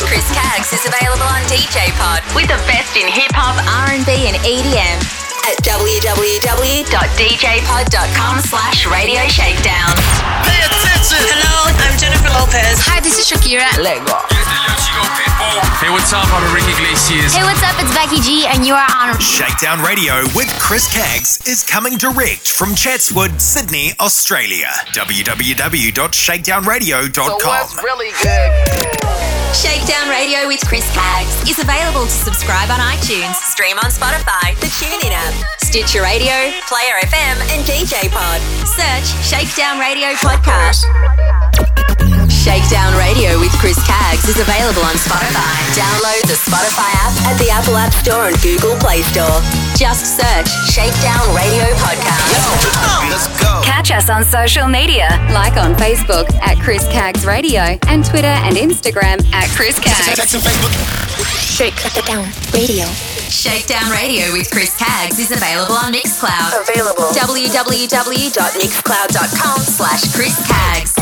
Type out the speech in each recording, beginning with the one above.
with Chris Caggs is available on DJ Pod with the best in hip hop, R&B, and EDM at www.djpod.com slash radio shakedown. Pay attention. Hello, I'm Jennifer Lopez. Hi, this is Shakira. Lego. Hey, what's up? I'm Enrique Iglesias. Hey, what's up? It's Becky G, and you are on Shakedown Radio with Chris Caggs is coming direct from Chatswood, Sydney, Australia. www.shakedownradio.com. really good? Shakedown Radio with Chris Caggs is available to subscribe on iTunes, stream on Spotify, the TuneIn app, Stitcher Radio, Player FM, and DJ Pod. Search Shakedown Radio Podcast. Shakedown Radio with Chris Caggs is available on Spotify. Download the Spotify app at the Apple App Store and Google Play Store. Just search Shakedown Radio Podcast. Let's go. Catch us on social media, like on Facebook at Chris Caggs Radio and Twitter and Instagram at Chris Caggs. Text and Facebook. Shakedown Radio. Shakedown Radio with Chris Caggs is available on Mixcloud. Available. www.mixcloud.com slash Chris Caggs.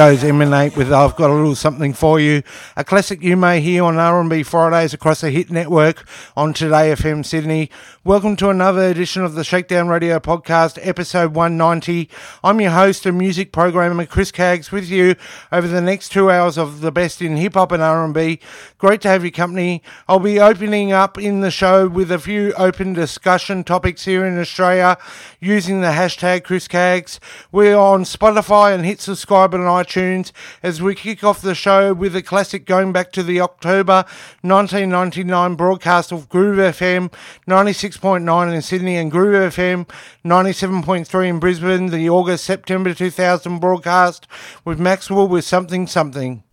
Goes MN8 with I've Got a Little Something For You, a classic you may hear on R&B Fridays across the Hit Network on 2Day FM Sydney. Welcome to another edition of the Shakedown Radio Podcast, episode 190. I'm your host and music programmer Chris Caggs with you over the next two hours of the best in hip hop and R&B. Great to have your company. I'll be opening up in the show with a few open discussion topics here in Australia using the hashtag Chris Caggs. We're on Spotify and hit subscribe on iTunes as we kick off the show with a classic going back to the October 1999 broadcast of Groove FM 96.9 in Sydney and Groove FM 97.3 in Brisbane, the August September 2000 broadcast with Maxwell with Something Something.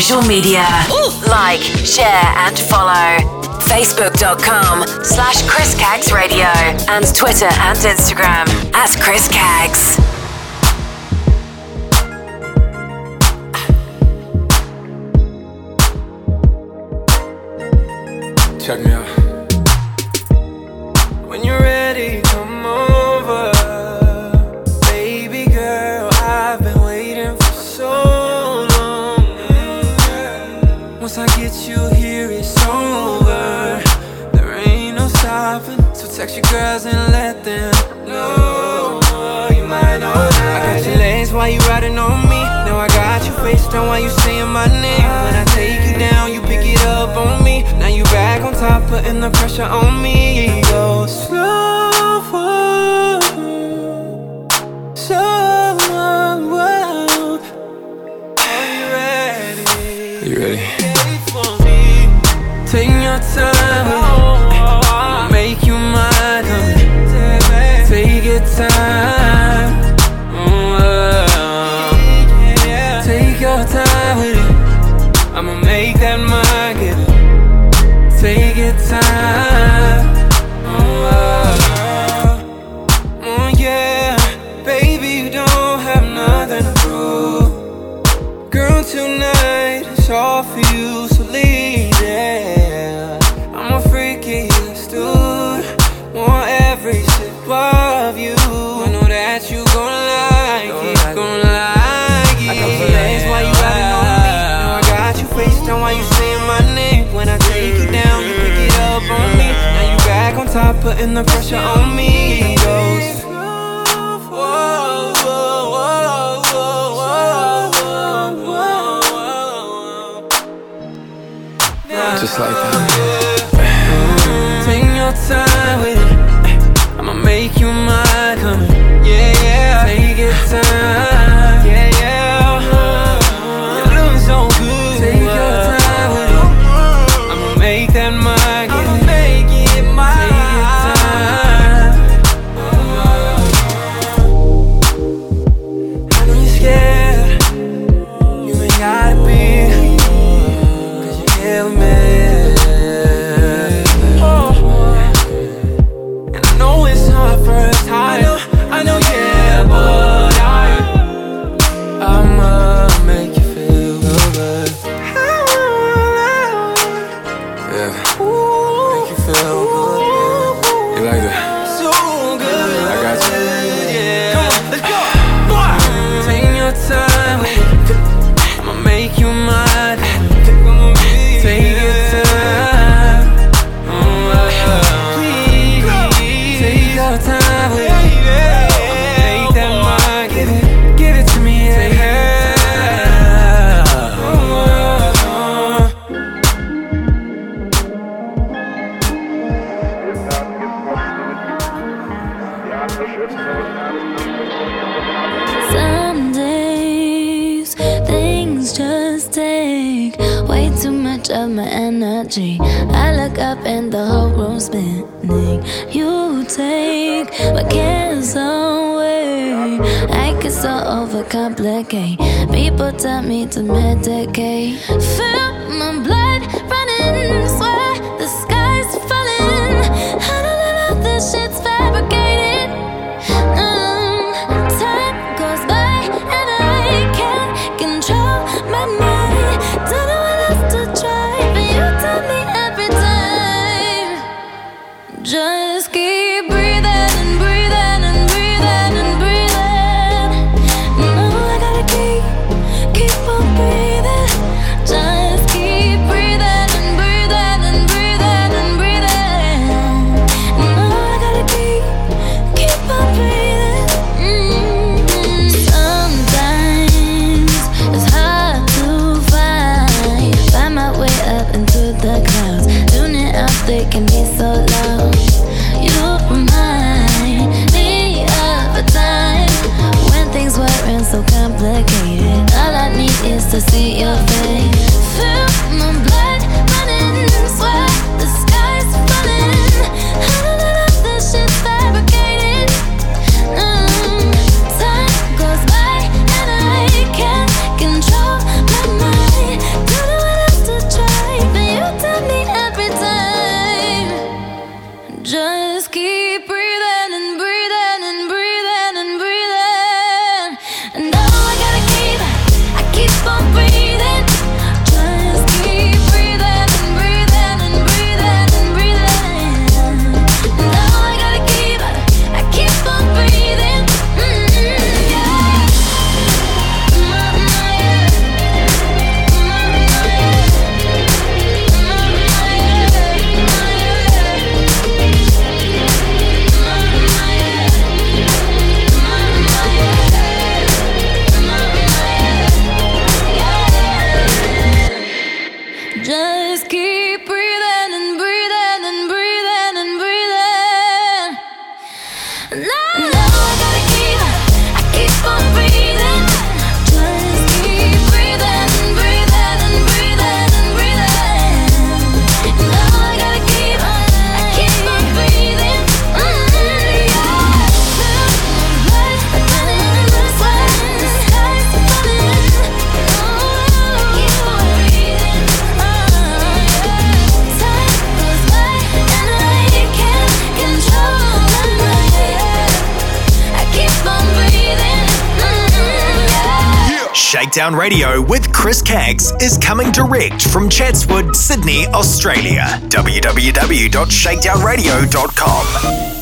social media. Ooh. Like, share, and follow. Facebook.com slash Chris Caggs Radio and Twitter and Instagram at Chris Caggs. top, putting the pressure on me. Just like that. Take your time with it. I'ma make you mine. Coming. Yeah, yeah. Take your time. overcomplicate. People tell me to medicate. Feel my blood running, sweat. Breakdown Radio with Chris Caggs is coming direct from Chatswood, Sydney, Australia. www.shakedownradio.com.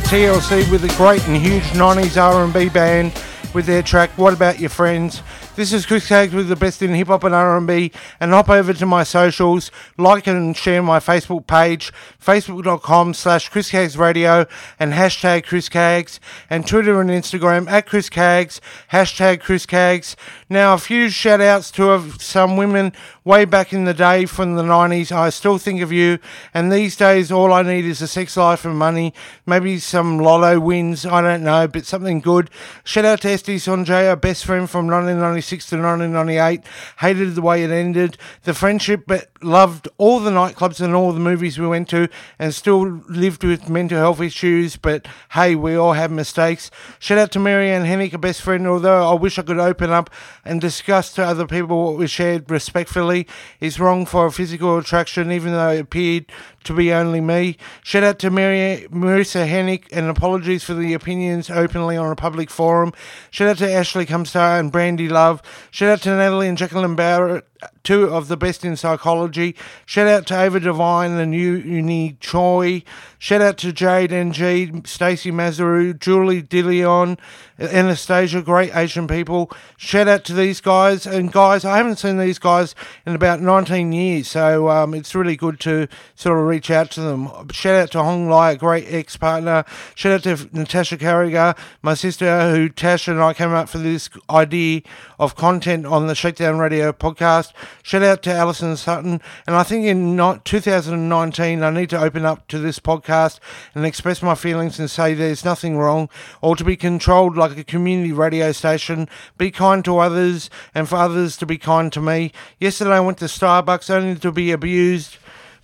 TLC with a great and huge 90s R&B band with their track What About Your Friends. This is Chris Caggs with the best in hip hop and R&B and hop over to my socials, like and share my Facebook page, facebook.com slash Chris Radio and hashtag Chris and Twitter and Instagram at Chris hashtag Chris. Now a few shout outs to some women way back in the day from the 90s. I still think of you and these days all I need is a sex life and money, maybe some lotto wins, I don't know, but something good. Shout out to Esty Sonjay, our best friend from 1996 to 1998. Hated the way it ended, the friendship, but loved all the nightclubs and all the movies we went to and still lived with mental health issues. But hey, we all have mistakes. Shout out to Marianne Hennick, a best friend, although I wish I could open up and discuss to other people what we shared respectfully. It's wrong for a physical attraction, even though it appeared to be only me. Shout out to Mary, Marissa Hennick and apologies for the opinions openly on a public forum. Shout out to Ashley Cumstar and Brandy Love. Shout out to Natalie and Jacqueline Barrett, two of the best in psychology. Shout out to Ava Devine and Uni Choi. Shout out to Jade NG, Stacey Mazaru, Julie Dillion, Anastasia, great Asian people. Shout out to these guys. And guys, I haven't seen these guys in about 19 years, so um, it's really good to sort of reach out to them. Shout out to Hong Lai, a great ex partner. Shout out to Natasha Carriger, my sister, who Tasha and I came up for this idea of content on the Shakedown Radio podcast. Shout out to Alison Sutton. And I think in 2019, I need to open up to this podcast and express my feelings and say there's nothing wrong or to be controlled like a community radio station. Be kind to others and for others to be kind to me. Yesterday I went to Starbucks only to be abused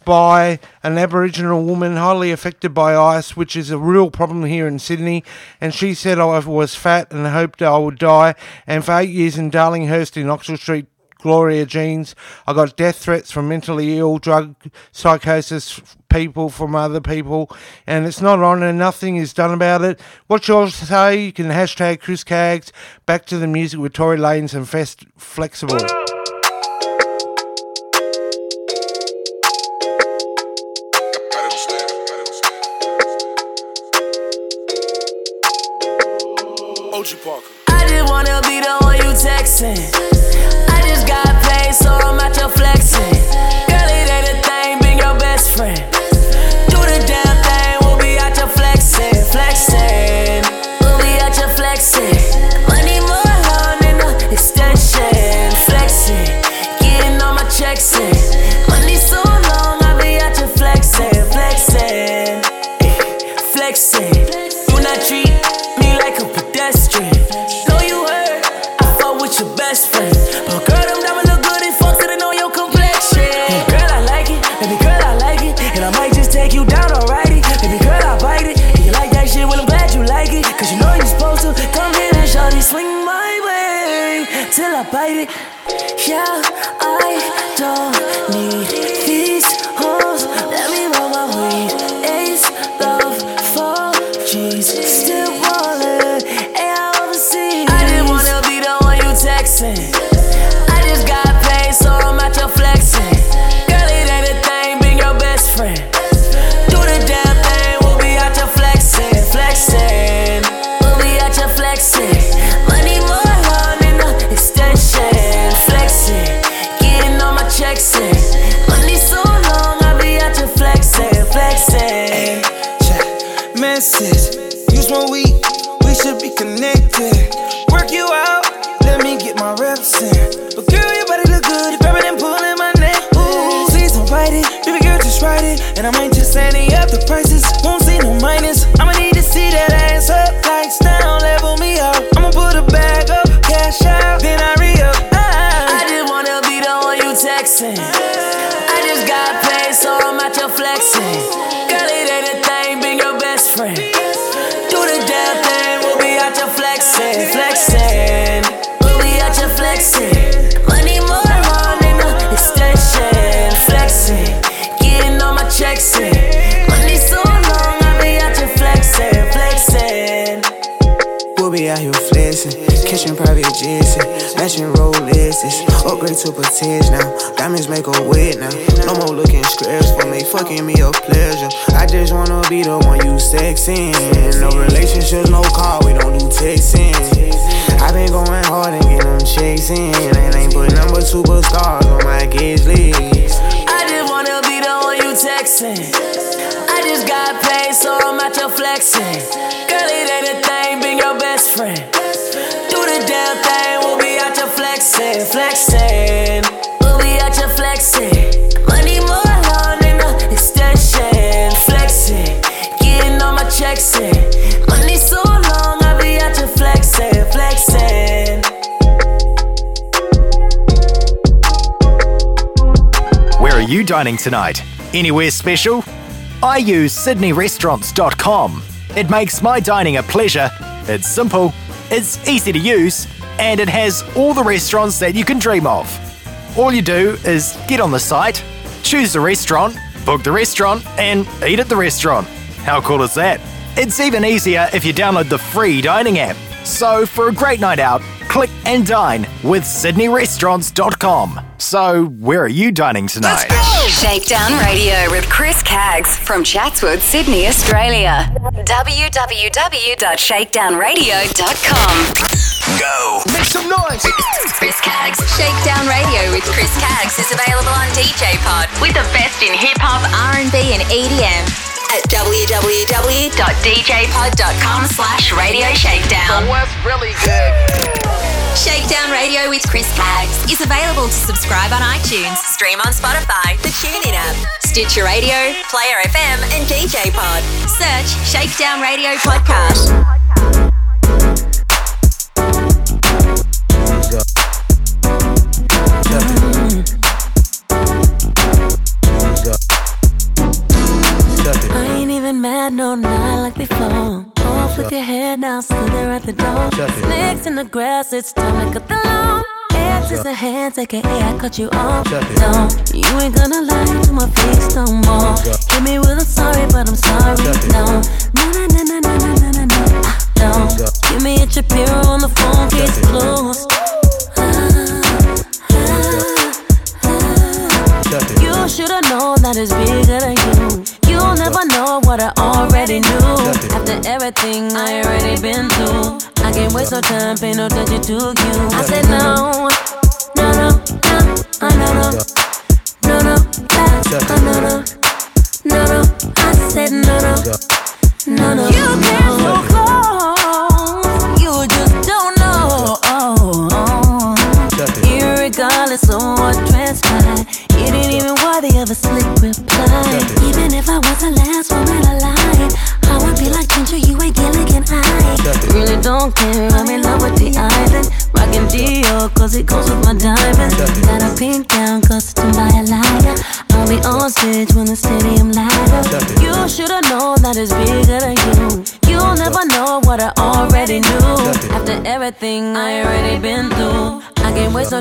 by an Aboriginal woman highly affected by ice, which is a real problem here in Sydney. And she said I was fat and hoped I would die. And for eight years in Darlinghurst in Oxford Street, Gloria Jeans, I got death threats from mentally ill, drug psychosis people from other people, and it's not on and nothing is done about it. What you'll say, you can hashtag Chris Caggs, back to the music with Tory Lanez and Fest Flexible. I just wanna be the one you texting. Swing my way till I bite it. Yeah, I Message, you smoke weed, we should be connected. Work you out, let me get my reps in. But girl, your body look good, you grabbing and pulling my neck. Ooh, please don't bite it, baby girl, just write it. And I might just ante up the prices, matching Rolexes, upgrade to protect now. Diamonds make her wet now. No more looking scraps for me, fucking me a pleasure. I just wanna be the one you sexing. No relationships, no call, we don't do texting. i been going hard and get them chasing. And ain't put number superstars on my guest list. I just wanna be the one you texting. I just got paid, so I'm out here flexing. Girl, it ain't a thing, being your best friend. Do the damn thing, here flexing, flexing. We'll be out here flexing. Money more the extension, flexing. Getting all my checks in. Money so long, I be out here flexing, flexing. Where are you dining tonight? Anywhere special? I use sydneyrestaurants.com. It makes my dining a pleasure. It's simple, it's easy to use, and it has all the restaurants that you can dream of. All you do is get on the site, choose the restaurant, book the restaurant, and eat at the restaurant. How cool is that? It's even easier if you download the free dining app. So, for a great night out, click and dine with sydneyrestaurants.com. So, where are you dining tonight? Shakedown Radio with Chris Caggs from Chatswood, Sydney, Australia. www.shakedownradio.com. Go. Make some noise. Chris Caggs. Shakedown Radio with Chris Caggs is available on DJ Pod with the best in hip hop, R&B, and EDM at www.djpod.com slash radio shakedown. what's really good? Shakedown Radio with Chris Caggs is available to subscribe on iTunes, stream on Spotify, the TuneIn app, Stitcher Radio, Player FM, and DJ Pod. Search Shakedown Radio Podcast. Even mad, no, not like before. Off with your head now, still at the door. Snakes in the grass, it's time to cut the lawn. Hands is the hands, aka I cut you off. Don't, you ain't gonna lie to my face no more. Hit me with a sorry, but I'm sorry. No, no, no, no, no, no, no, no, no, no. Ah, Don't, give me a Shapiro on the phone, case closed. You should've known that it's bigger than you. You'll never know what I already knew. After everything I already been through, I can't waste no time, pay no attention to you. I said no, no, no, no, uh, no, no, no, no, uh, no, no, no, no. I said no, no, no, no. You came so close, you just don't know. Irregardless of what transpired, it ain't even worthy of a slick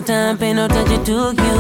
time, pay no attention to you.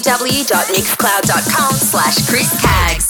www.mixcloud.com slash Chris.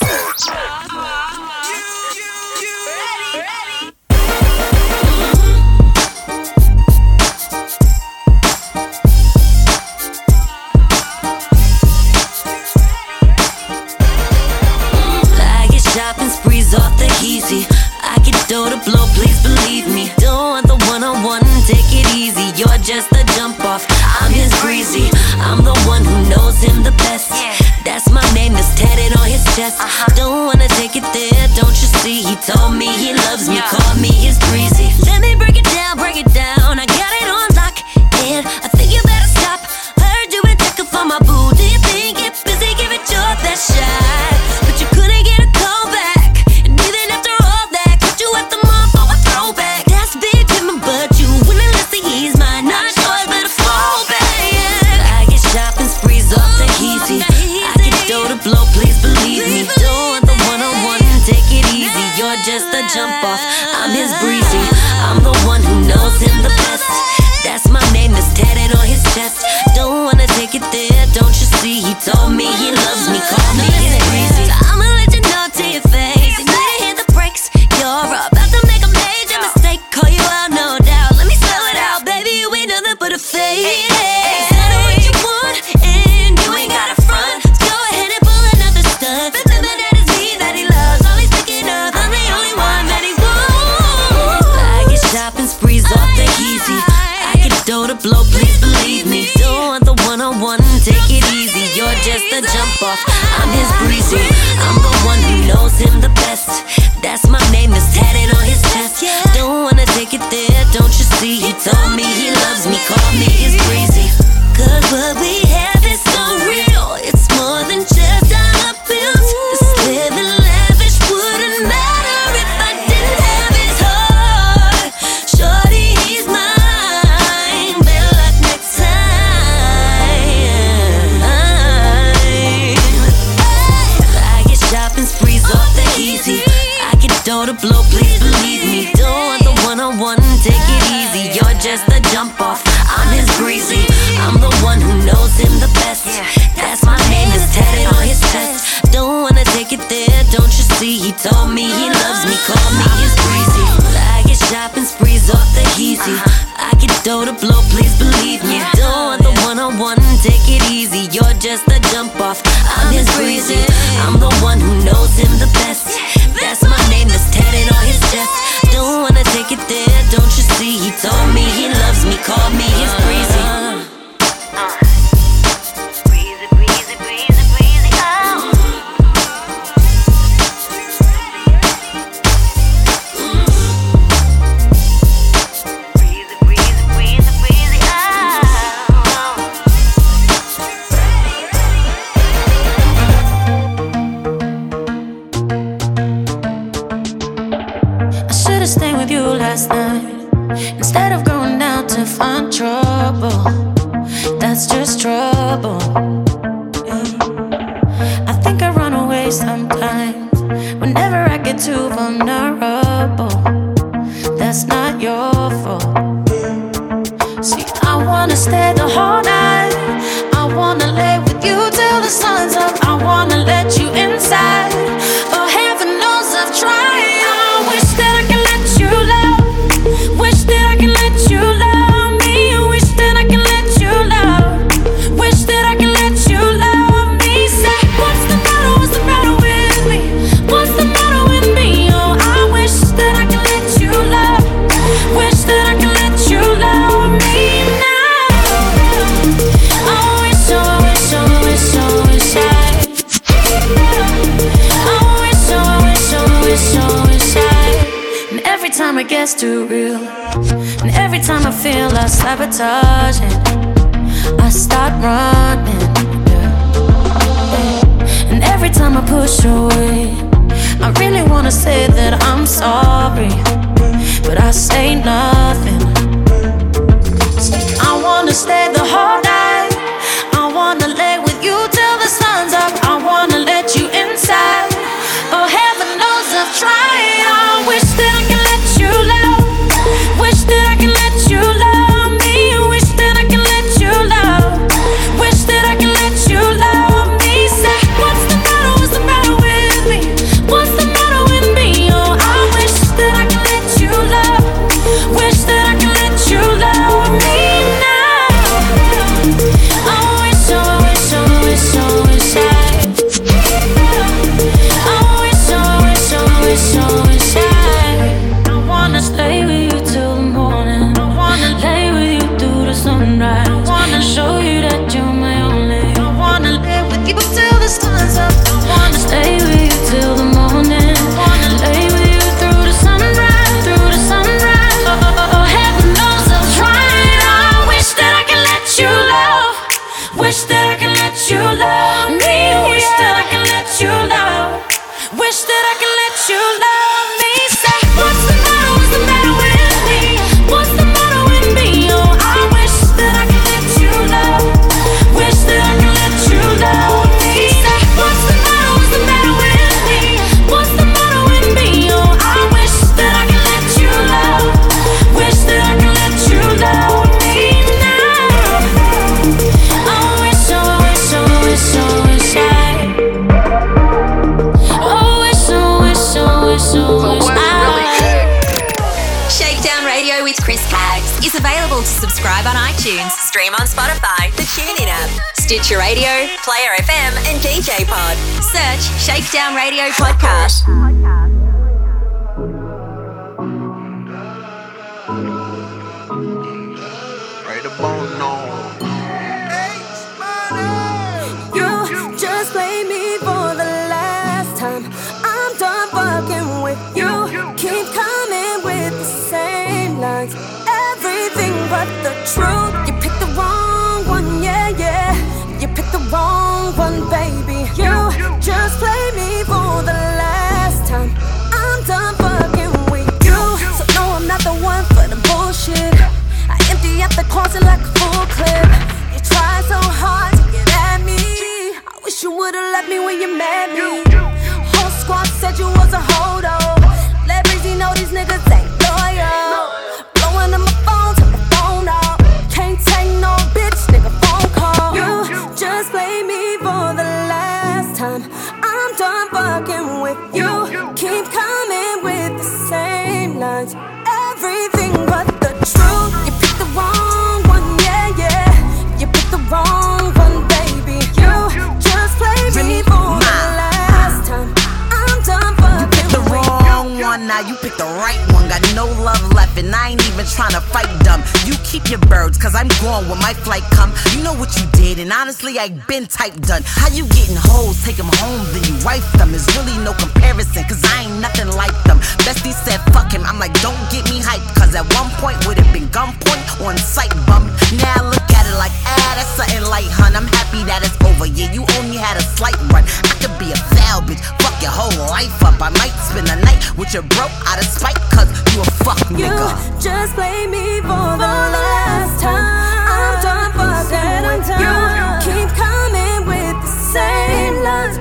Honestly, I been type done. How you getting hoes, take them home, then you wife them. There's really no comparison, cause I ain't nothing like them. Bestie said, fuck him. I'm like, don't get me hyped, cause at one point would have been gunpoint on sight bum. Now I look at it like, ah, that's something light, hun. I'm happy that it's over. Yeah, you only had a slight run. I could be a foul bitch, fuck your whole life up. I might spend the night with your bro out of spite, cause you a fuck nigga. You nigga. just play me for the last time. I'm done fucking with you. Keep coming with the same lines.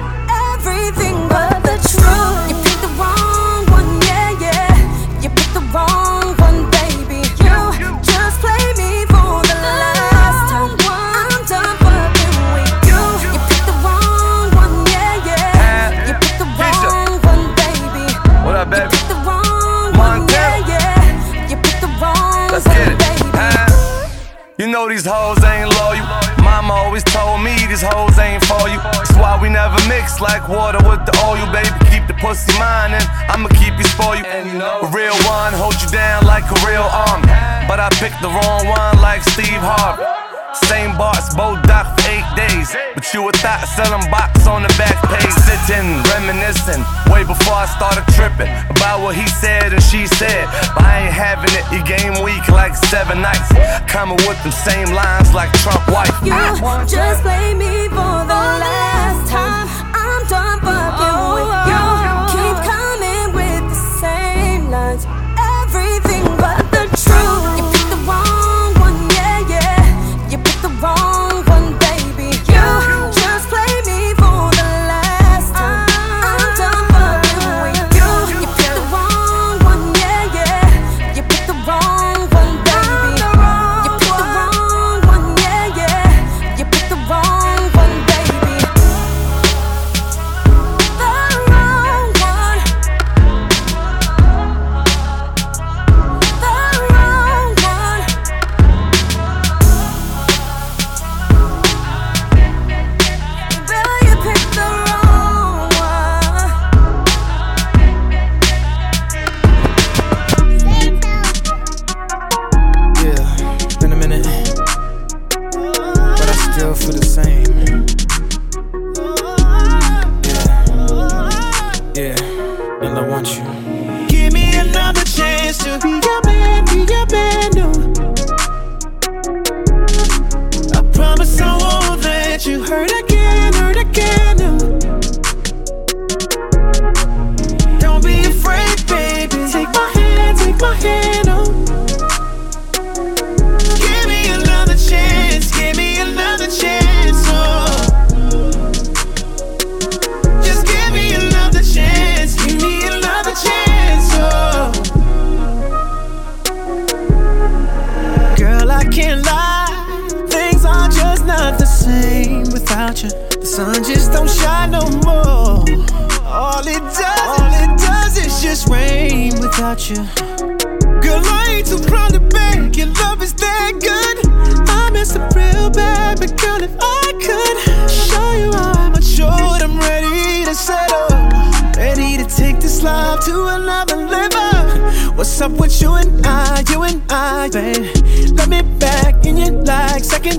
Everything but the truth. Know these hoes ain't loyal. Mama always told me these hoes ain't for you. That's why we never mix like water with the oil, baby. Keep the pussy mine and I'ma keep you spoiled. A real one hold you down like a real arm. But I picked the wrong one like Steve Harvey. Same bars, both doc for eight days. But you a thought selling box on the back page. Sitting, reminiscing, way before I started tripping about what he said and she said. But I ain't having it, your game week like seven nights. Coming with them same lines like Trump wife. You just play me for the last time. I'm done fucking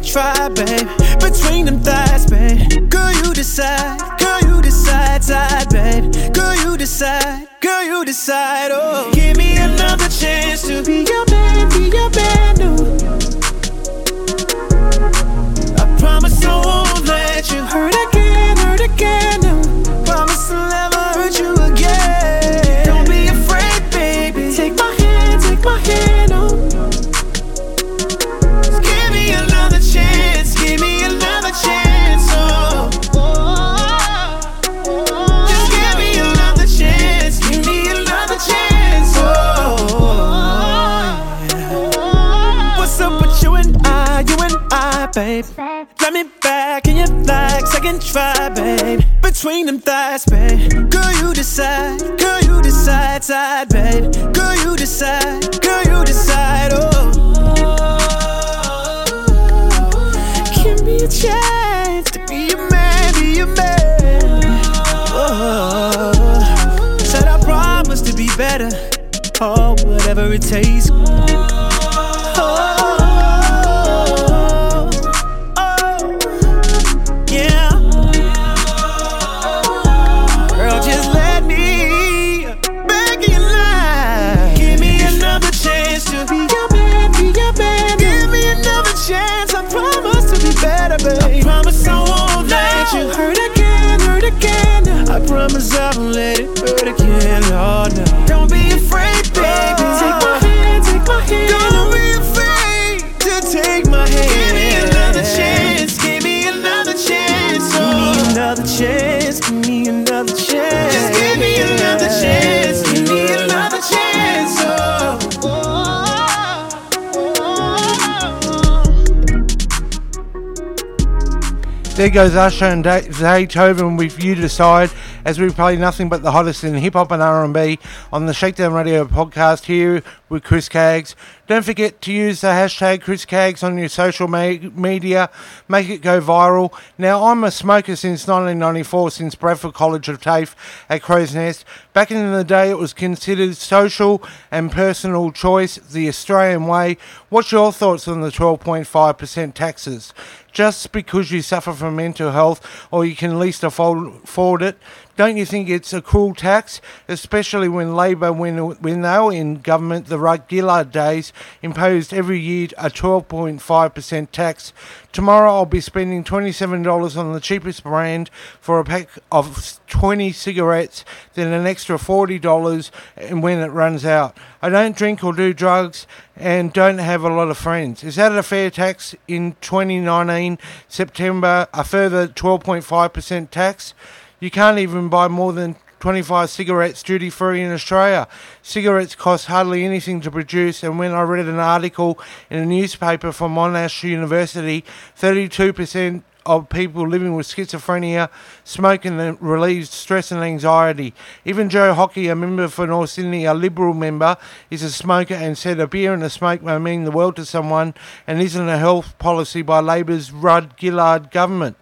try, babe. You hurt again, hurt again. I promise I won't let it hurt again. Oh no. There goes Usher and Zaytoven with You Decide as we play nothing but the hottest in hip hop and R&B on the Shakedown Radio podcast here with Chris Caggs. Don't forget to use the hashtag Chris Caggs on your social me- media. Make it go viral. Now, I'm a smoker since 1994, since Bradfield College of TAFE at Crow's Nest. Back in the day, it was considered social and personal choice, the Australian way. What's your thoughts on the 12.5% taxes? Just because you suffer from mental health or you can least afford, afford it, don't you think it's a cruel tax? Especially when Labor, when, when they were in government, the Rudd Gillard days, imposed every year a 12.5% tax. Tomorrow I'll be spending $27 on the cheapest brand for a pack of 20 cigarettes, then an extra $40 and when it runs out. I don't drink or do drugs and don't have a lot of friends. Is that a fair tax in 2019 September? A further 12.5% tax? You can't even buy more than 25 cigarettes duty free in Australia. Cigarettes cost hardly anything to produce, and when I read an article in a newspaper from Monash University, 32% of people living with schizophrenia it relieves stress and anxiety. Even Joe Hockey, a member for North Sydney, a Liberal member, is a smoker and said a beer and a smoke may mean the world to someone and isn't a health policy by Labor's Rudd Gillard government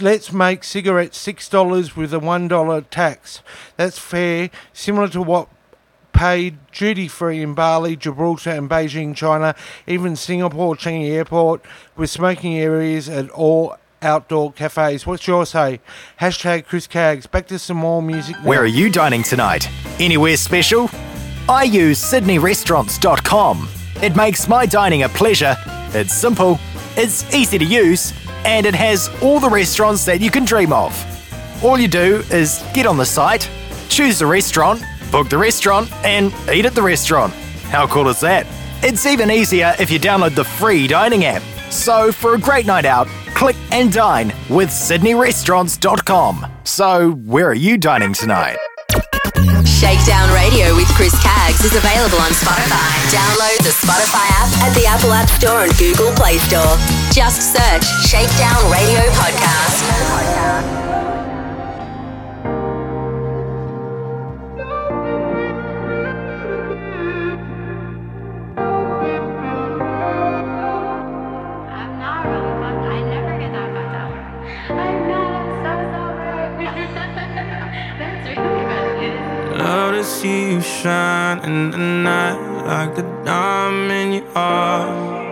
let's make cigarettes six dollars with a one dollar tax. That's fair, similar to what paid duty free in Bali, Gibraltar, and Beijing, China. Even Singapore Changi Airport with smoking areas at all outdoor cafes. What's your say? Hashtag Chris Caggs. Back to some more music. now. Where are you dining tonight? Anywhere special? I use SydneyRestaurants.com. It makes my dining a pleasure. It's simple, it's easy to use, and it has all the restaurants that you can dream of. All you do is get on the site, choose the restaurant, book the restaurant, and eat at the restaurant. How cool is that? It's even easier if you download the free dining app. So, for a great night out, click and dine with SydneyRestaurants.com. So, where are you dining tonight? Shakedown Radio with Chris Caggs is available on Spotify. Download the Spotify app at the Apple App Store and Google Play Store. Just search Shakedown Radio Podcast. see you shine in the night like a diamond you are.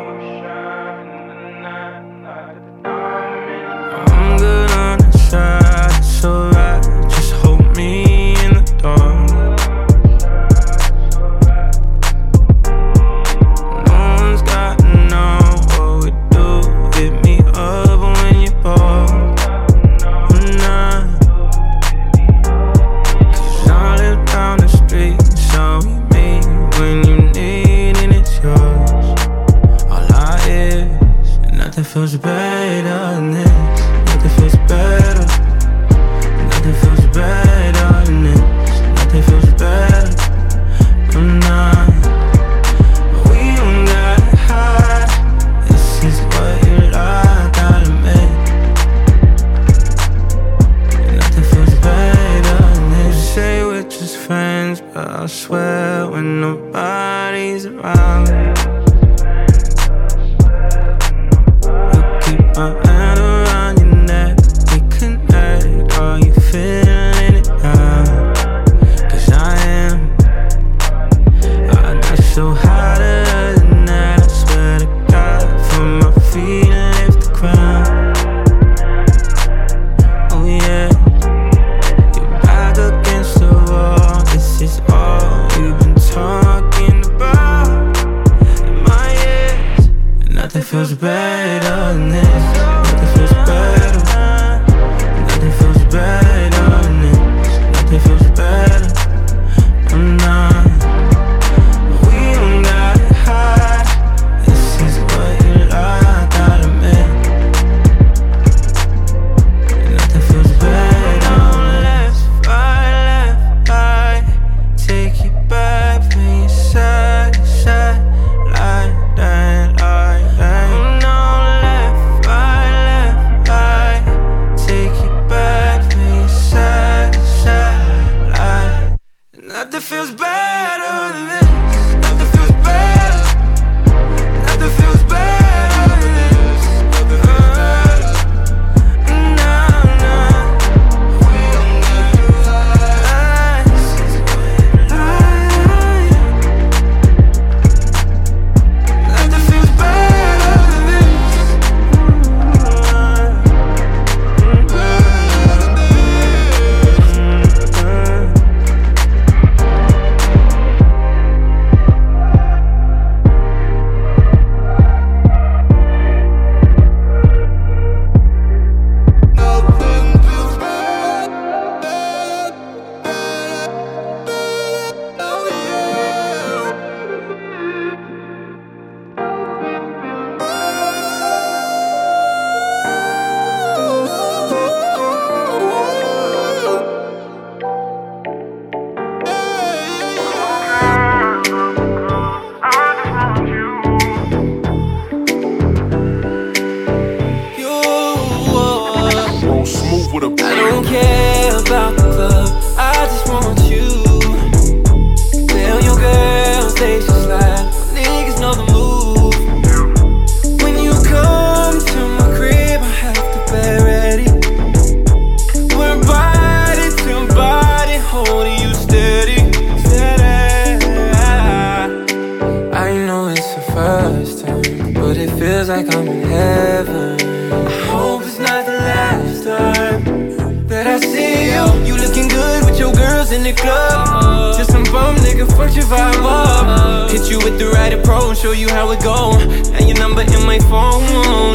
time that I see you. You looking good with your girls in the club. Just some bum nigga, fuck your vibe up. Hit you with the right approach, show you how it go. Now your number in my phone.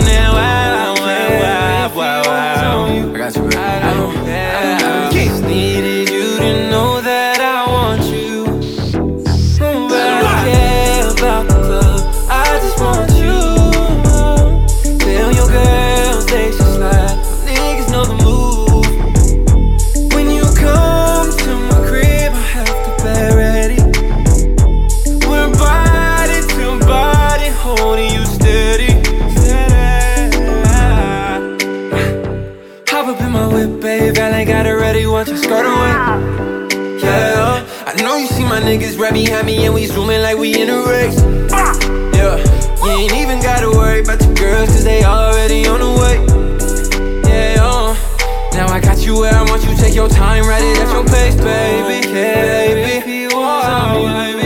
Now Wow, wow, wow, wow, wow. your skirt away. Yeah, I know you see my niggas right behind me and we zooming like we in a race. Yeah, you ain't even gotta worry about the girls cause they already on the way. Yeah, uh. now I got you where I want you, take your time, ride it at your pace, baby. Yeah, baby, whoa, baby.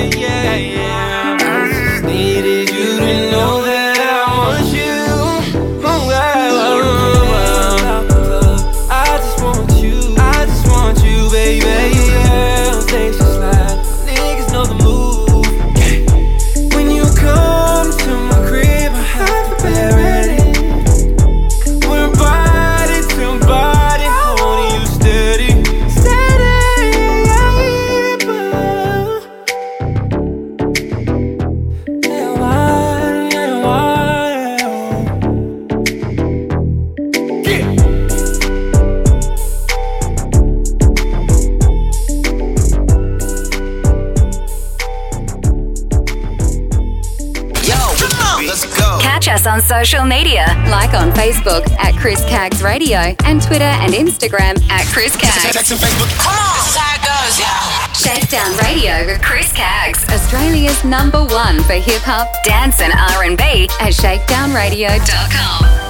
social media. Like on Facebook at Chris Caggs Radio and Twitter and Instagram at Chris Caggs. Shakedown Radio with Chris Caggs, Australia's number one for hip hop, dance and R&B at shakedownradio.com.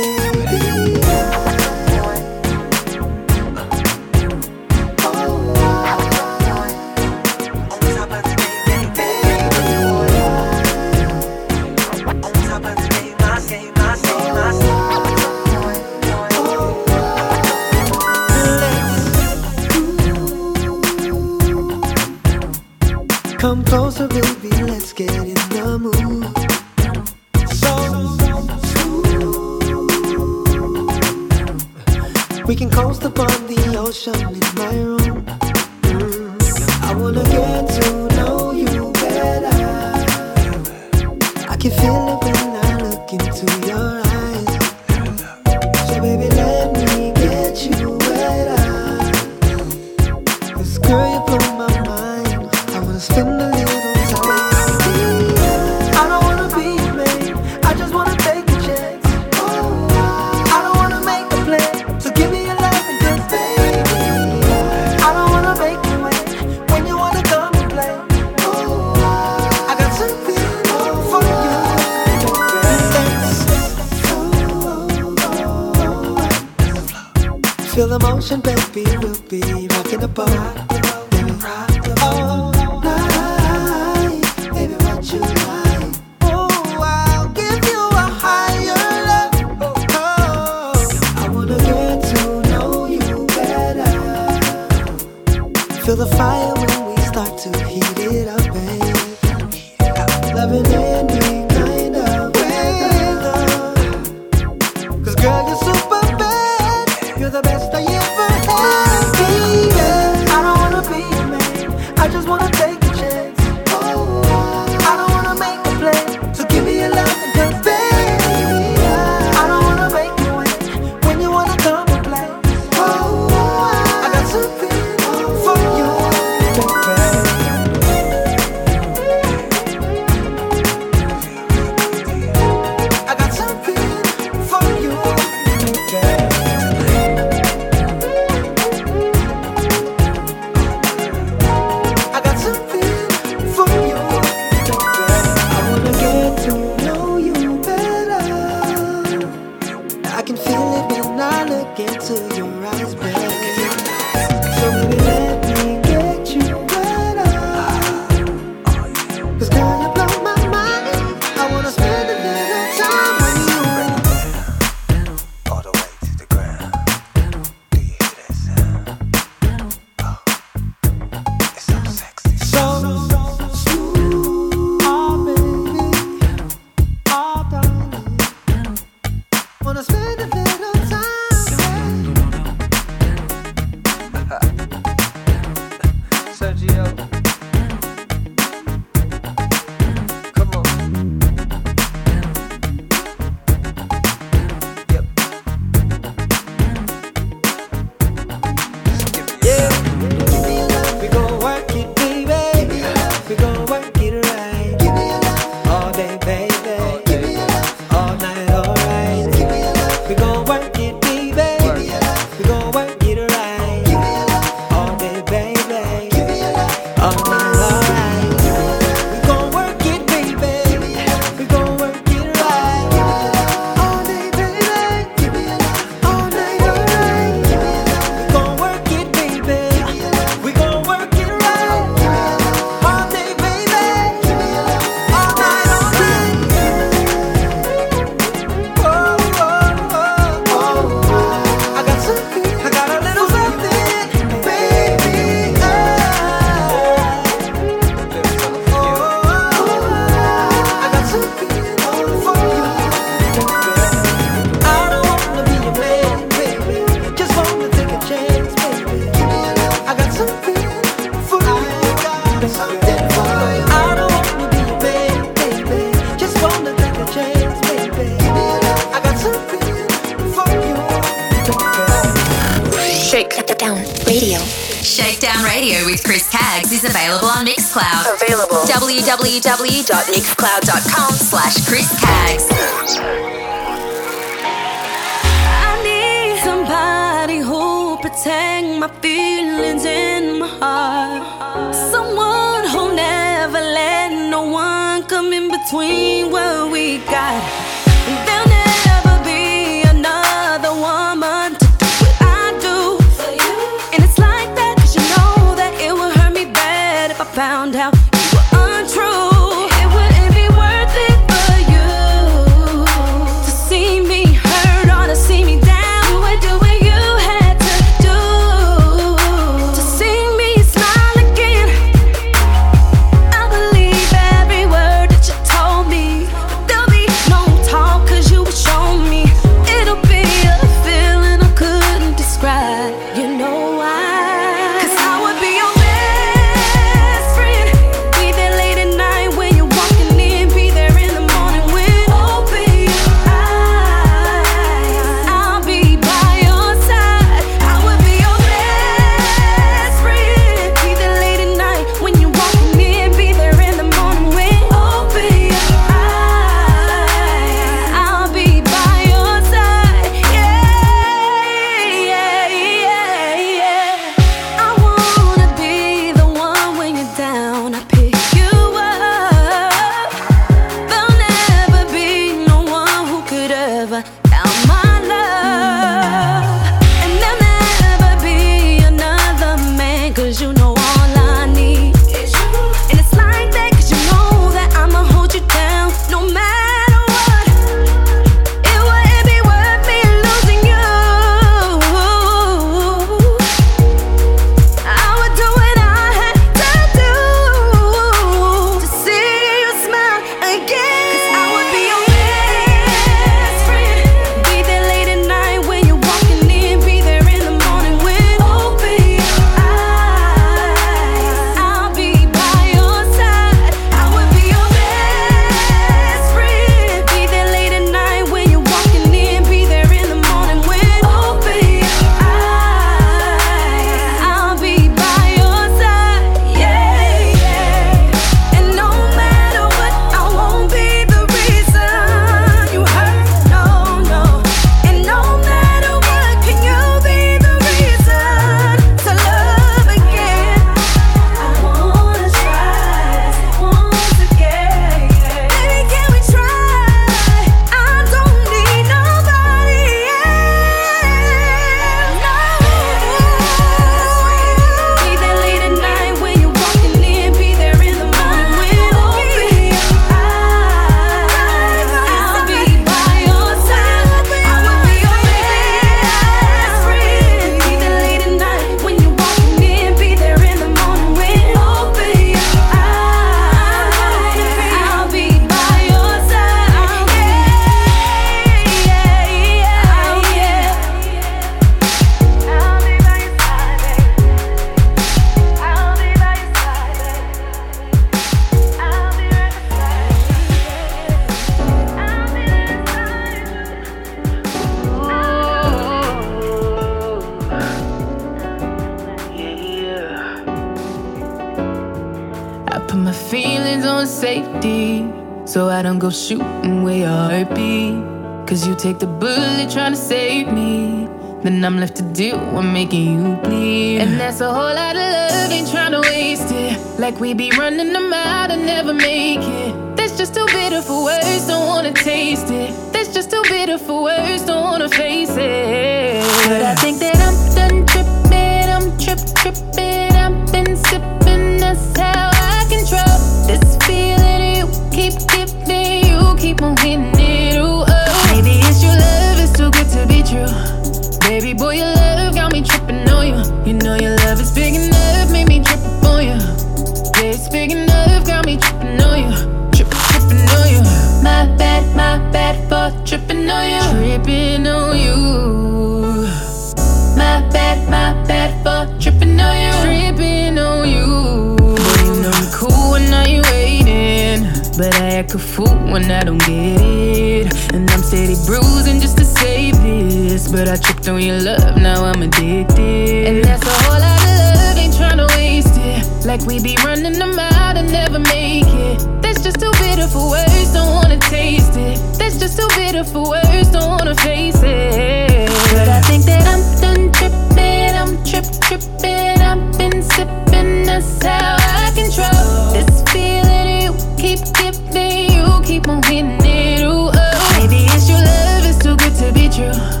But I tripped on your love, now I'm addicted. And that's a whole lot of love, ain't tryna waste it. Like we be running them out and never make it. That's just too bitter for words, don't wanna taste it. That's just too bitter for words, don't wanna face it. But I think that I'm done tripping, I'm trip tripping. I've been sipping, that's how I control this feeling you keep giving. You keep on hitting it, ooh, oh. Maybe it's your love, it's too good to be true.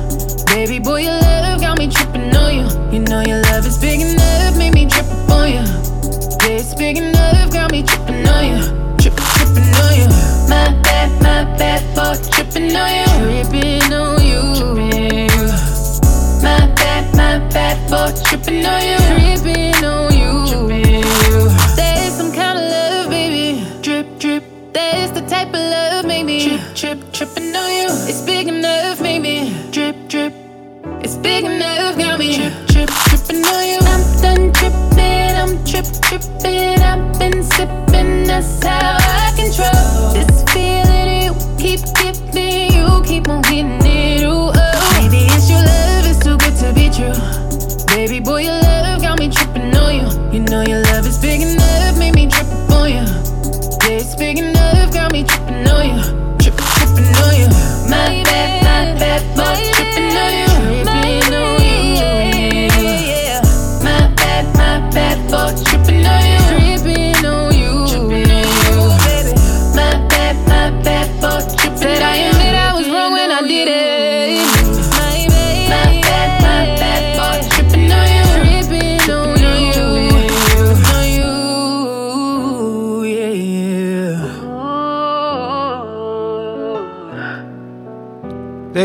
Know your love is big enough, made me trip up on you. Yeah, it's big enough, got me tripping on you. Trip, tripping on you. My bad, my bad for tripping on you. Tripping on you. My bad, my bad for tripping on you.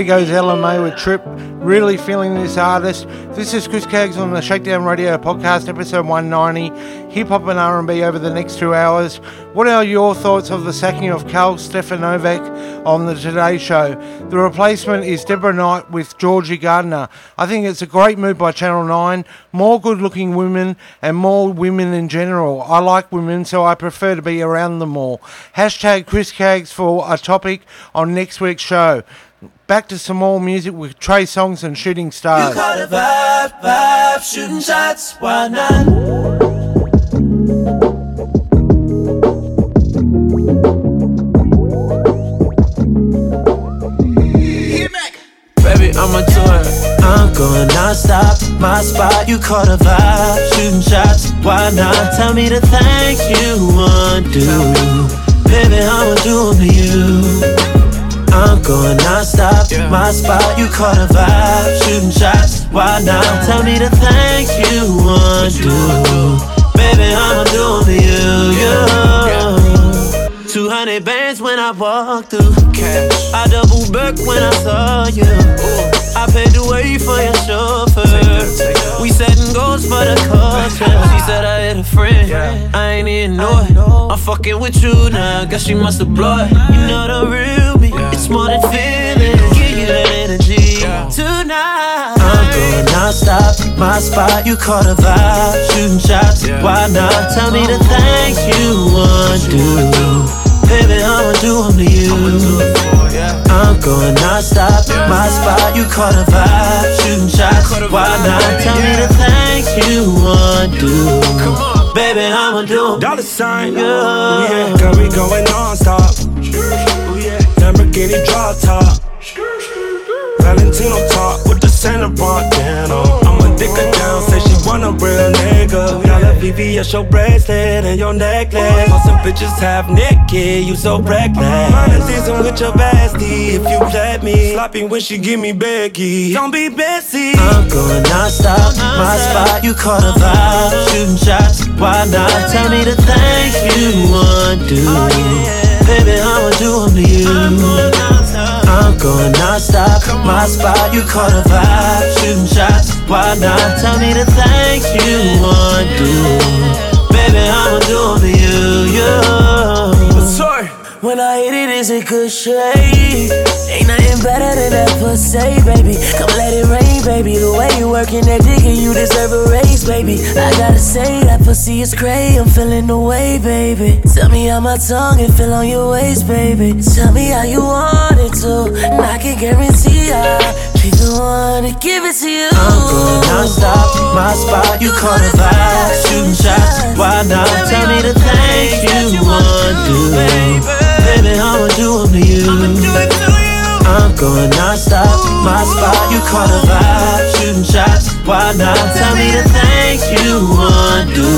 Goes Ella Mai with Trip. Really feeling this artist. This is Chris Caggs on the Shakedown Radio podcast, episode 190. Hip hop and R&B over the next two hours. What are your thoughts of the sacking of Karl Stefanovic on the Today Show? The replacement is Deborah Knight with Georgie Gardner. I think it's a great move by Channel 9. More good-looking women and more women in general. I like women, so I prefer to be around them more. Hashtag Chris Caggs for a topic on next week's show. Back to some more music with Trey Songz and Shooting Stars. You Stars. caught a vibe, vibe, shooting shots, why not? Baby, I'm a tour. I'm going non-stop. My spot, you caught a vibe. Shooting shots, why not? Tell me the things you want to do. Baby, I'ma do 'em to you. I'm going non-stop. My spot, you caught a vibe. Shooting shots, why not? Tell me the things you want to do. Baby, I'ma do to you. Yeah. 200 bands when I walk through. I double back when I saw you. I paid the way for your chauffeur. We setting goals for the culture. She said I had a friend. I ain't even know it. I'm fucking with you now. Guess she must have blood. You know the real me. It's more than feeling. Give you that energy tonight. I'm going non-stop. My spot, you caught a vibe. Shooting shots, why not? Tell me the things you want to do. Baby, I'ma do 'em to you. I'm going non-stop. My spot, you caught a vibe. Shooting shots, why not? Tell me the things you want to do. Baby, I'ma do Dollar sign, Yeah. Ooh, yeah. Got me going non-stop. Ooh, yeah. Lamborghini drop top. Valentino top with the Santa Montana. I'ma dick her down, say she want a real nigga. Got a VVS your bracelet and your necklace. All some bitches half naked, you so reckless. Minor season with your bestie if you let me. Sloppy when she give me Becky. Don't be messy. I'm going non-stop, my spot, you caught a vibe Shooting shots, why not? Tell me the things you want to do Baby, I'ma do them to you I'm going non-stop, my spot, you caught a vibe Shooting shots, why not? Tell me the things you want to do Baby, I'ma do them to you, you. When I hit it, it's a good shade. Ain't nothing better than that pussy, baby. Come let it rain, baby. The way you working that dick, and you deserve a raise, baby. I gotta say that pussy is crazy. I'm feeling the way, baby. Tell me how my tongue and feel on your waist, baby. Tell me how you want it to, and I can guarantee I be the one to give it to you. I'm going non-stop, my spot. You caught a vibe, shooting shots. Why not? Tell me the things you want to do. Baby, I'ma do them to you. I'm going non-stop, my spot. You caught a vibe, shooting shots. Why not? Tell me the things you want to do.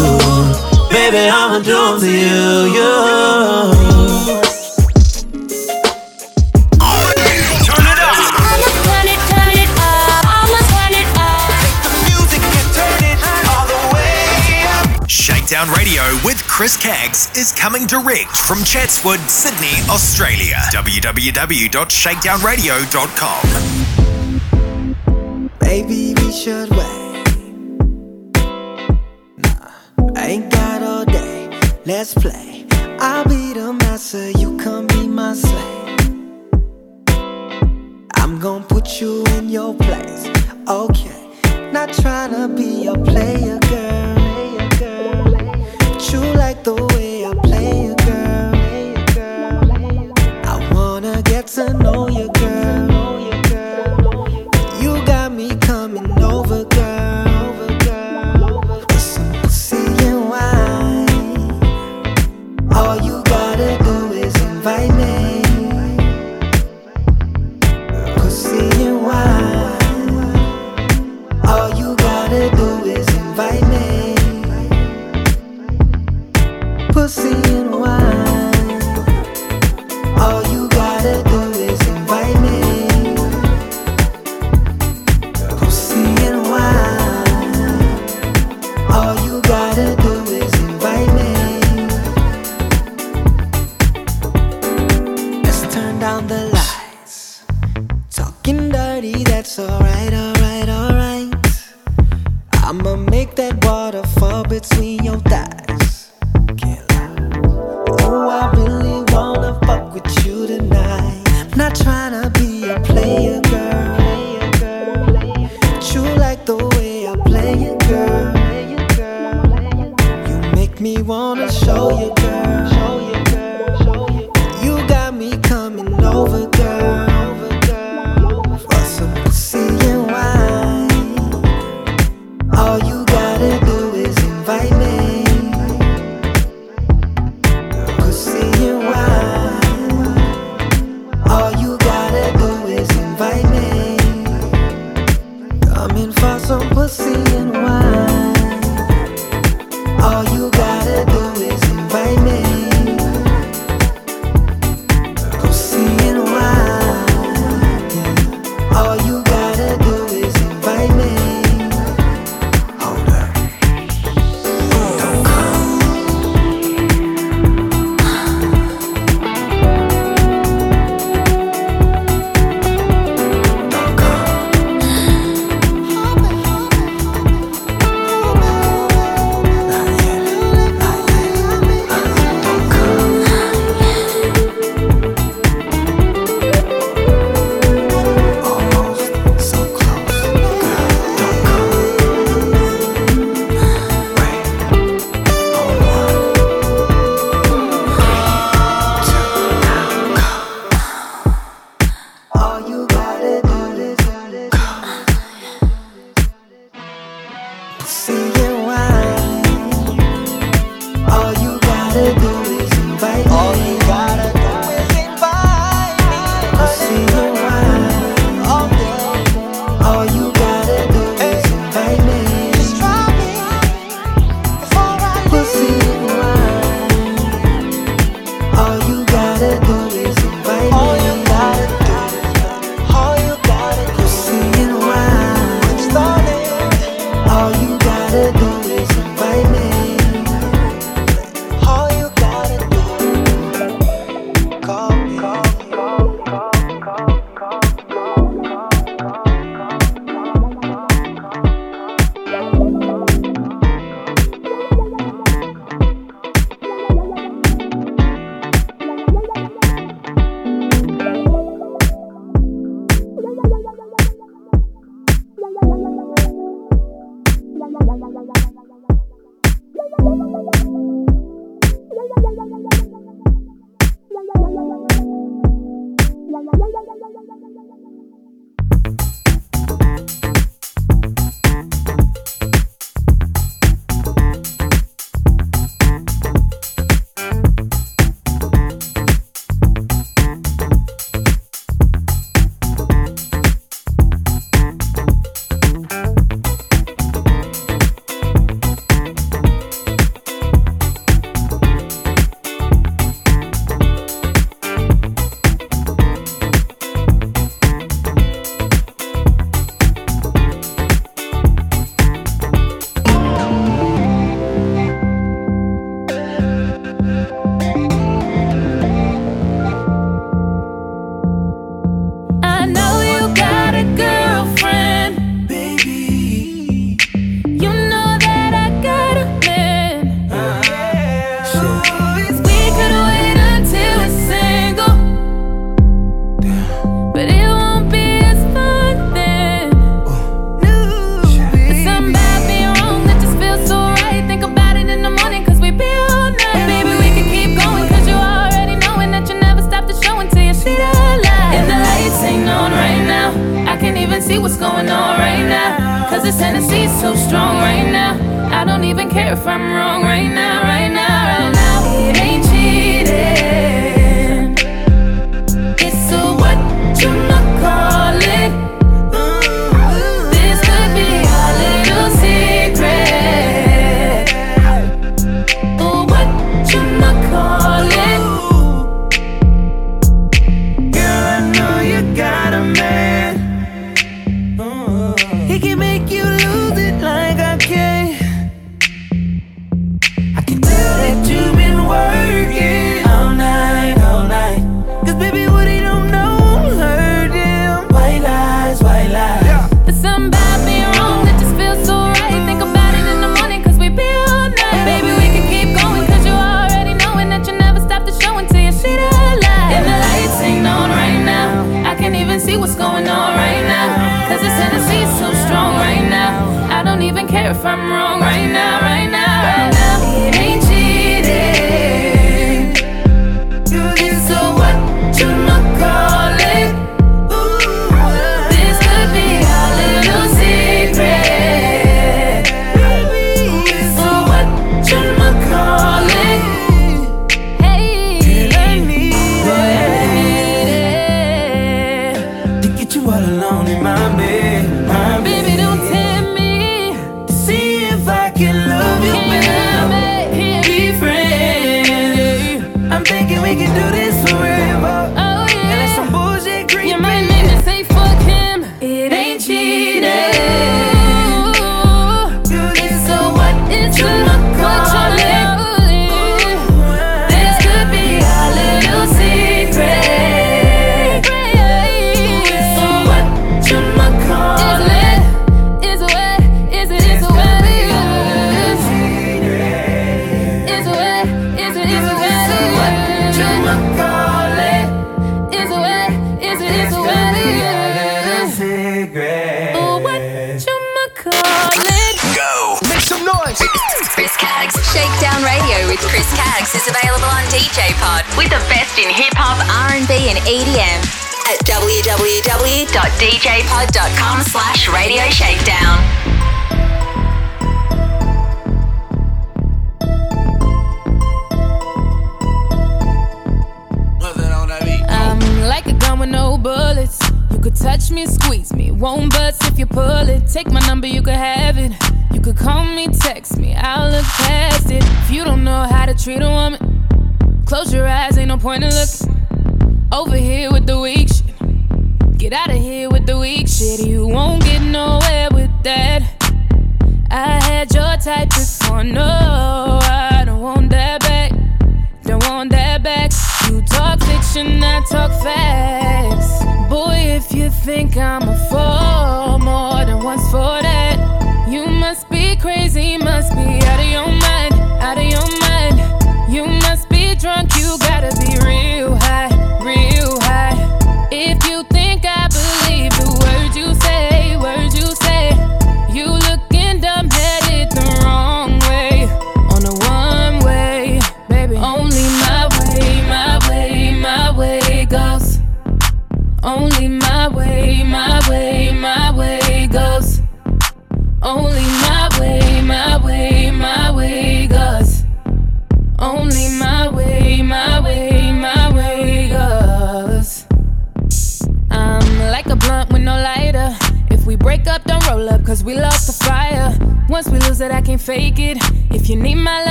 Baby, I'ma do them to you. you. Shakedown Radio with Chris Caggs is coming direct from Chatswood, Sydney, Australia. www.shakedownradio.com. Maybe we should wait. Nah, I ain't got all day. Let's play. I'll be the master, you come be my slave. I'm gonna put you in your place. Okay, not trying to be a player, girl. Like the way I play you, girl. I wanna get to know you,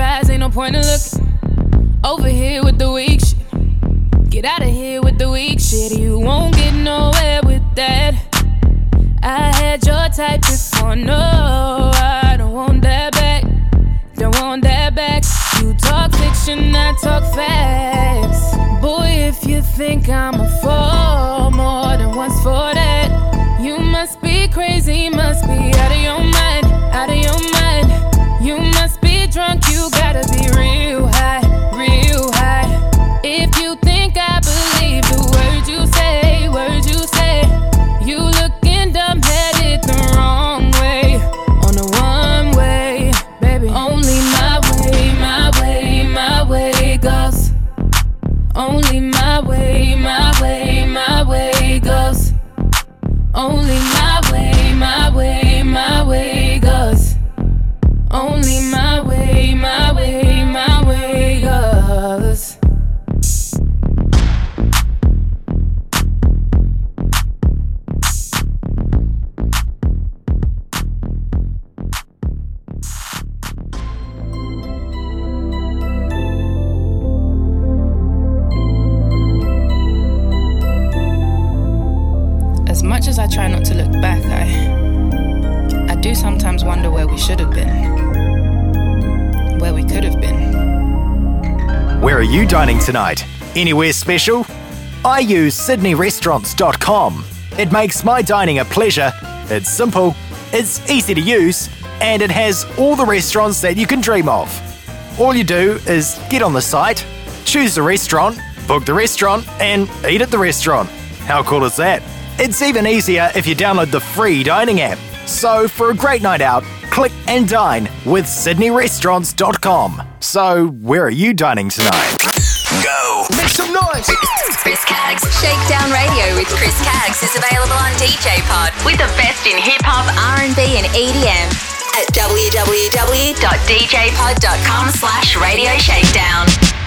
eyes, ain't no point in looking. Over here with the weak shit. Get out of here with the weak shit. You won't get nowhere with that. I had your type before, no, I don't want that back. Don't want that back. You talk fiction, I talk facts. Boy, if you think I'm a fool, more than once for that, you must be crazy, must be out of your mind. tonight? Anywhere special? I use sydneyrestaurants.com. It makes my dining a pleasure. It's simple, it's easy to use, and it has all the restaurants that you can dream of. All you do is get on the site, choose the restaurant, book the restaurant, and eat at the restaurant. How cool is that? It's even easier if you download the free dining app. So, for a great night out, click and dine with SydneyRestaurants.com. So, where are you dining tonight? Go! Make some noise! Chris Caggs. Shakedown Radio with Chris Caggs is available on DJ Pod with the best in hip hop, R&B and EDM at www.djpod.com slash radio shakedown.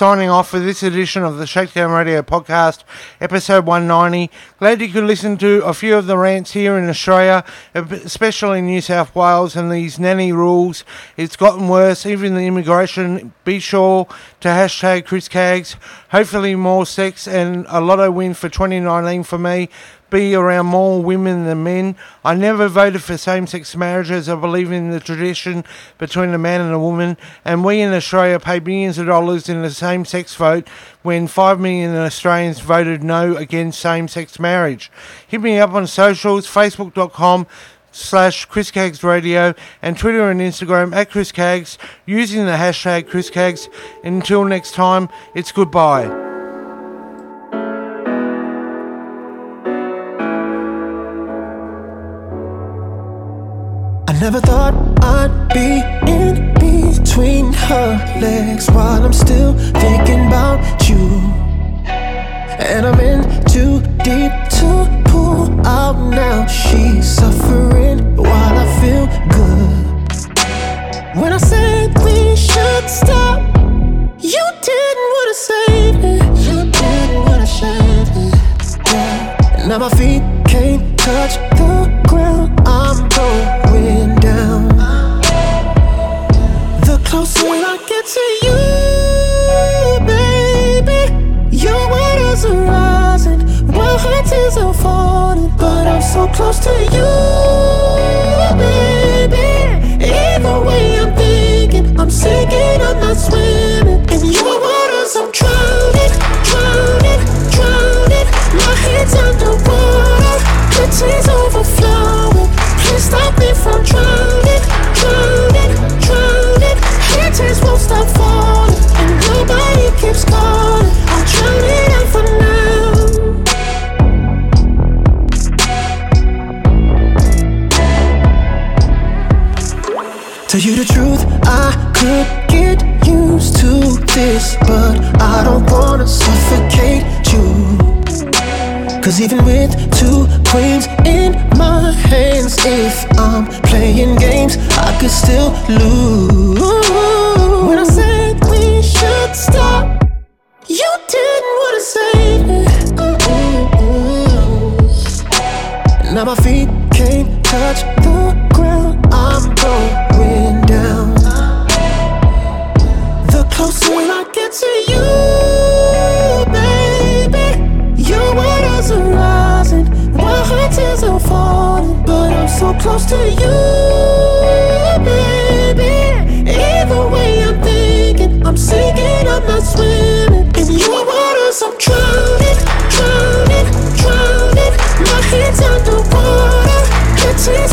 signing off for this edition of the Shakedown Radio podcast, episode 190. Glad you could listen to a few of the rants here in Australia, especially in New South Wales and these nanny rules. It's gotten worse, even the immigration. Be sure to hashtag Chris Caggs. Hopefully, more sex and a lotto win for 2019 for me be around more women than men. I never voted for same sex marriage as I believe in the tradition between a man and a woman, and we in Australia pay millions of dollars in the same sex vote when 5 million Australians voted no against same sex marriage. Hit me up on socials, facebook.com slash Chris Caggs Radio and Twitter and Instagram at Chris Caggs using the hashtag Chris Caggs. Until next time, it's goodbye. Never thought I'd be in between her legs while I'm still thinking about you. And I'm in too deep close to you. Cause even with two queens in my hands, if I'm playing games, I could still lose. The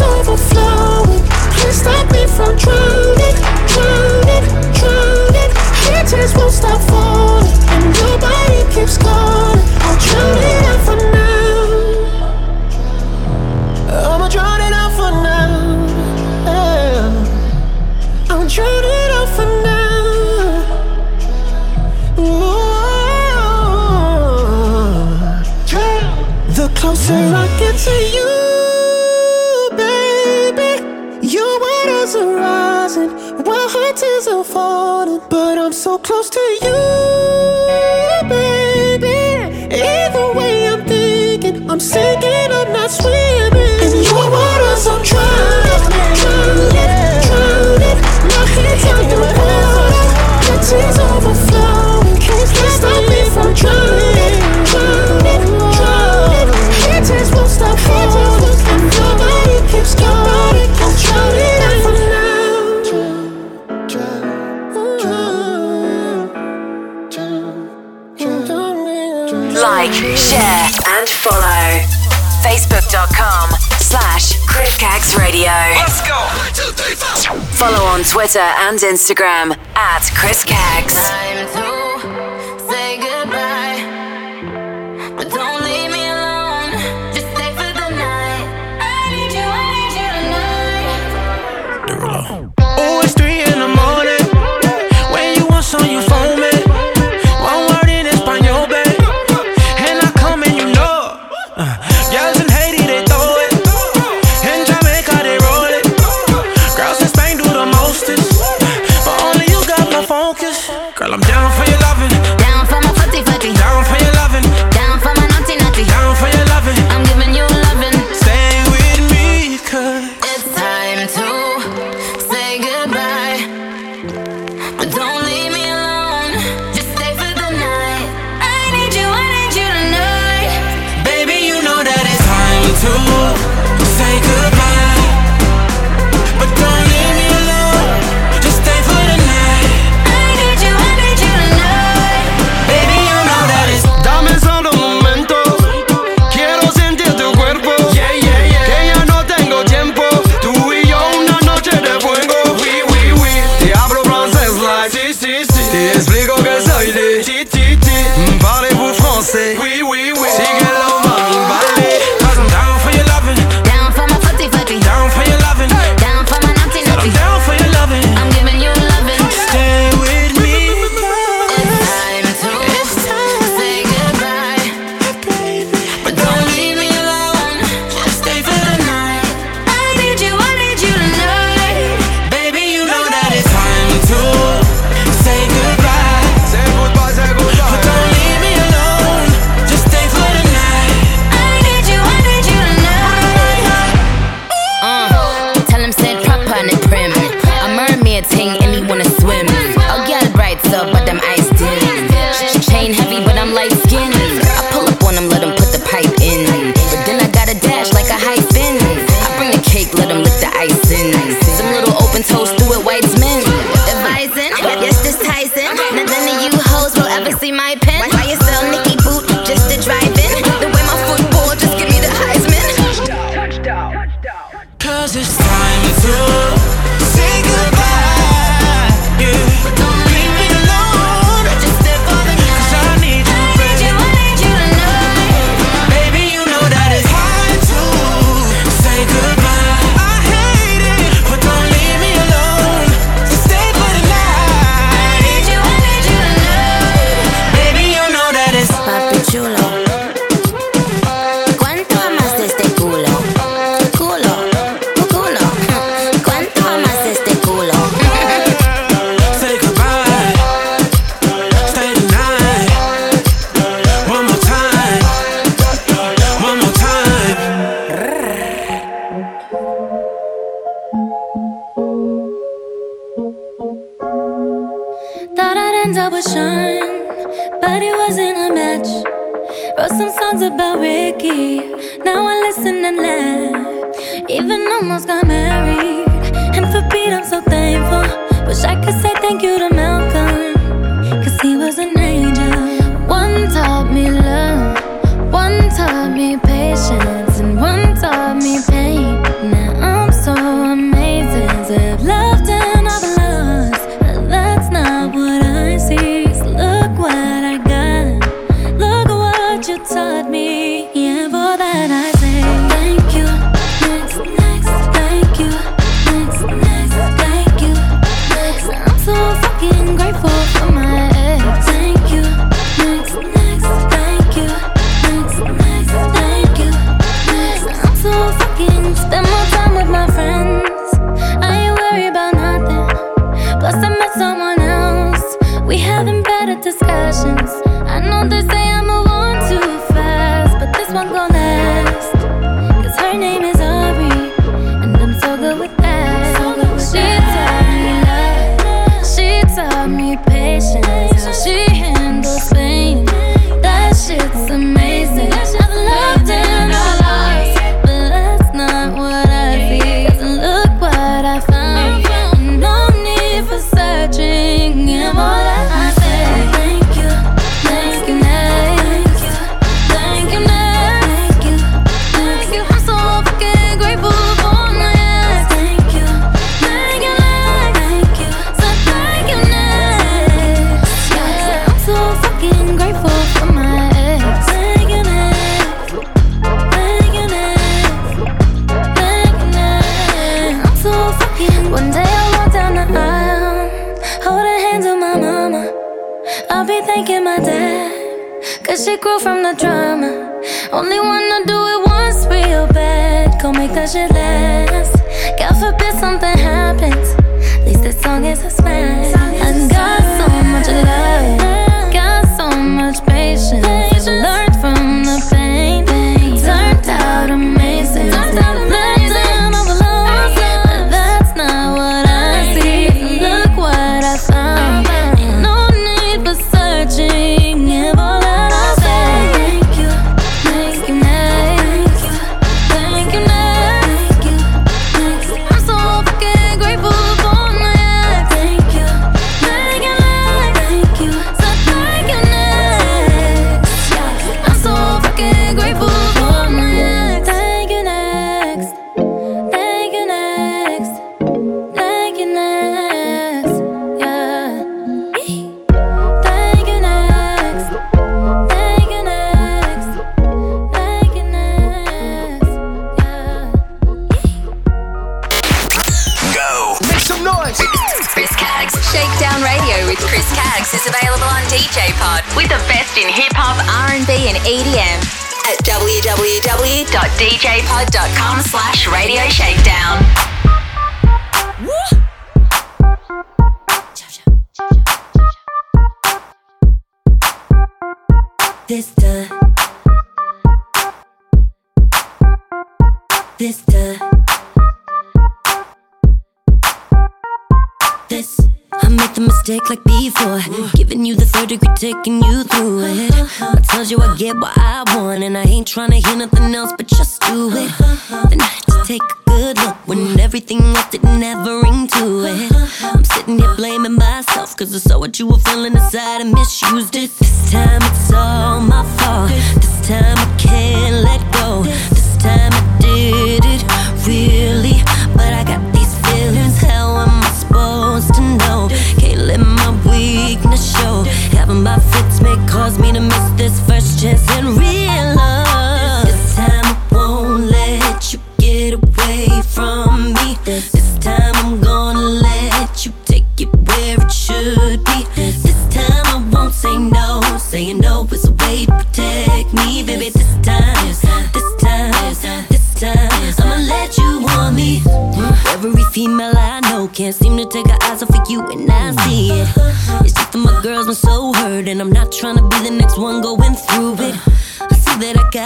Twitter and Instagram at Chris Caggs.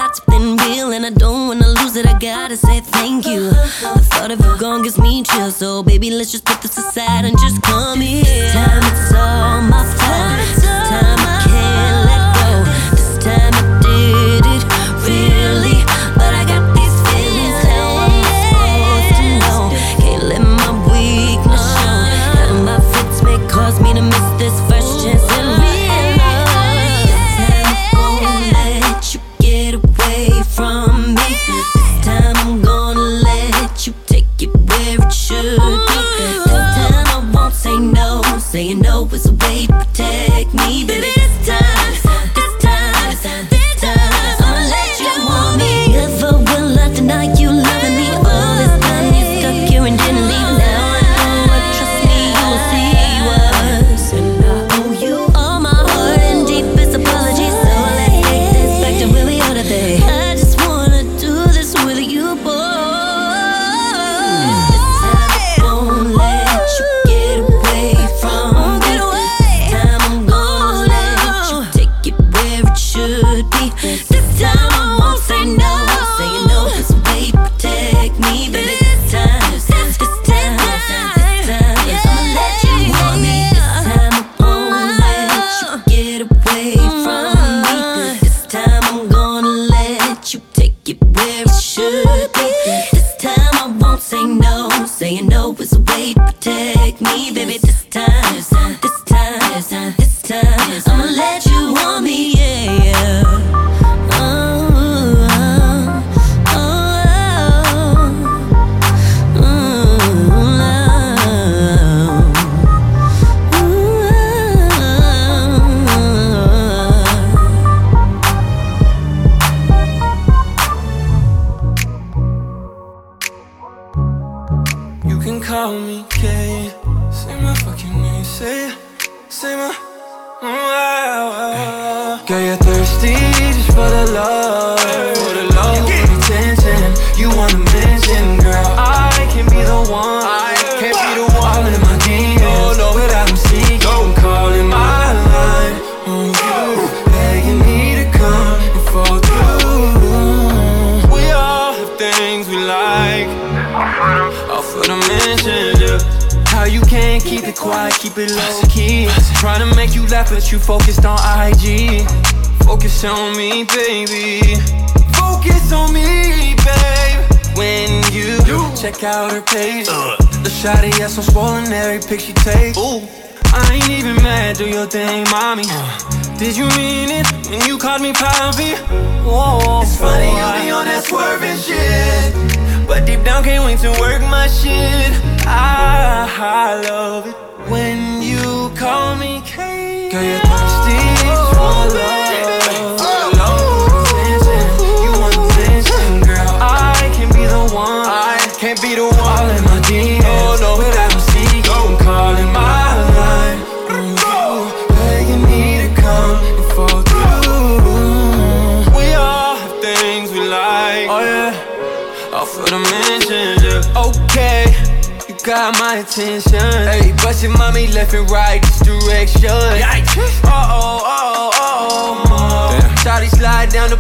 something real and I don't wanna lose it. I gotta say thank you. The thought of you gone gives me chills, so baby, let's just put this aside and just come here. This time it's all my fault.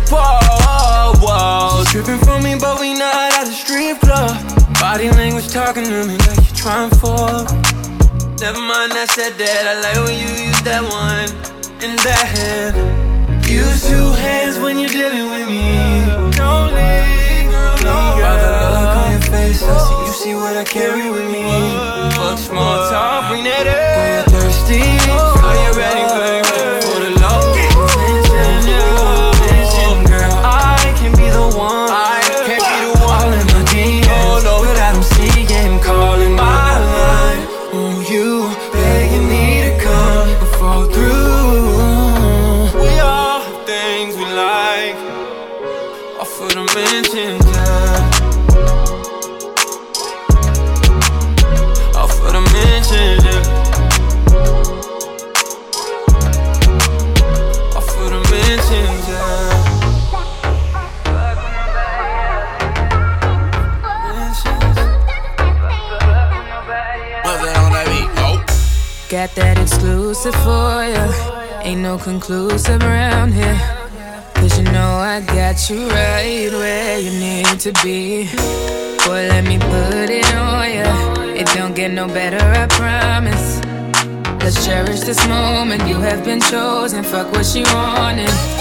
Whoa, whoa. Tripping from me, but we not at the strip club. Body language talking to me like you're trying for. Never mind, I said that. I like when you use that one and that hand. Use two hands when you're dealing with me. Don't leave, no. By the look on your face, I see you see what I carry with me. Fuck small talk, bring that it. you thirsty, are you ready for? exclusive for ya. Ain't no conclusive around here. Cause you know I got you right where you need to be. Boy, let me put it on ya. It don't get no better, I promise. Let's cherish this moment. You have been chosen. Fuck what she wanted.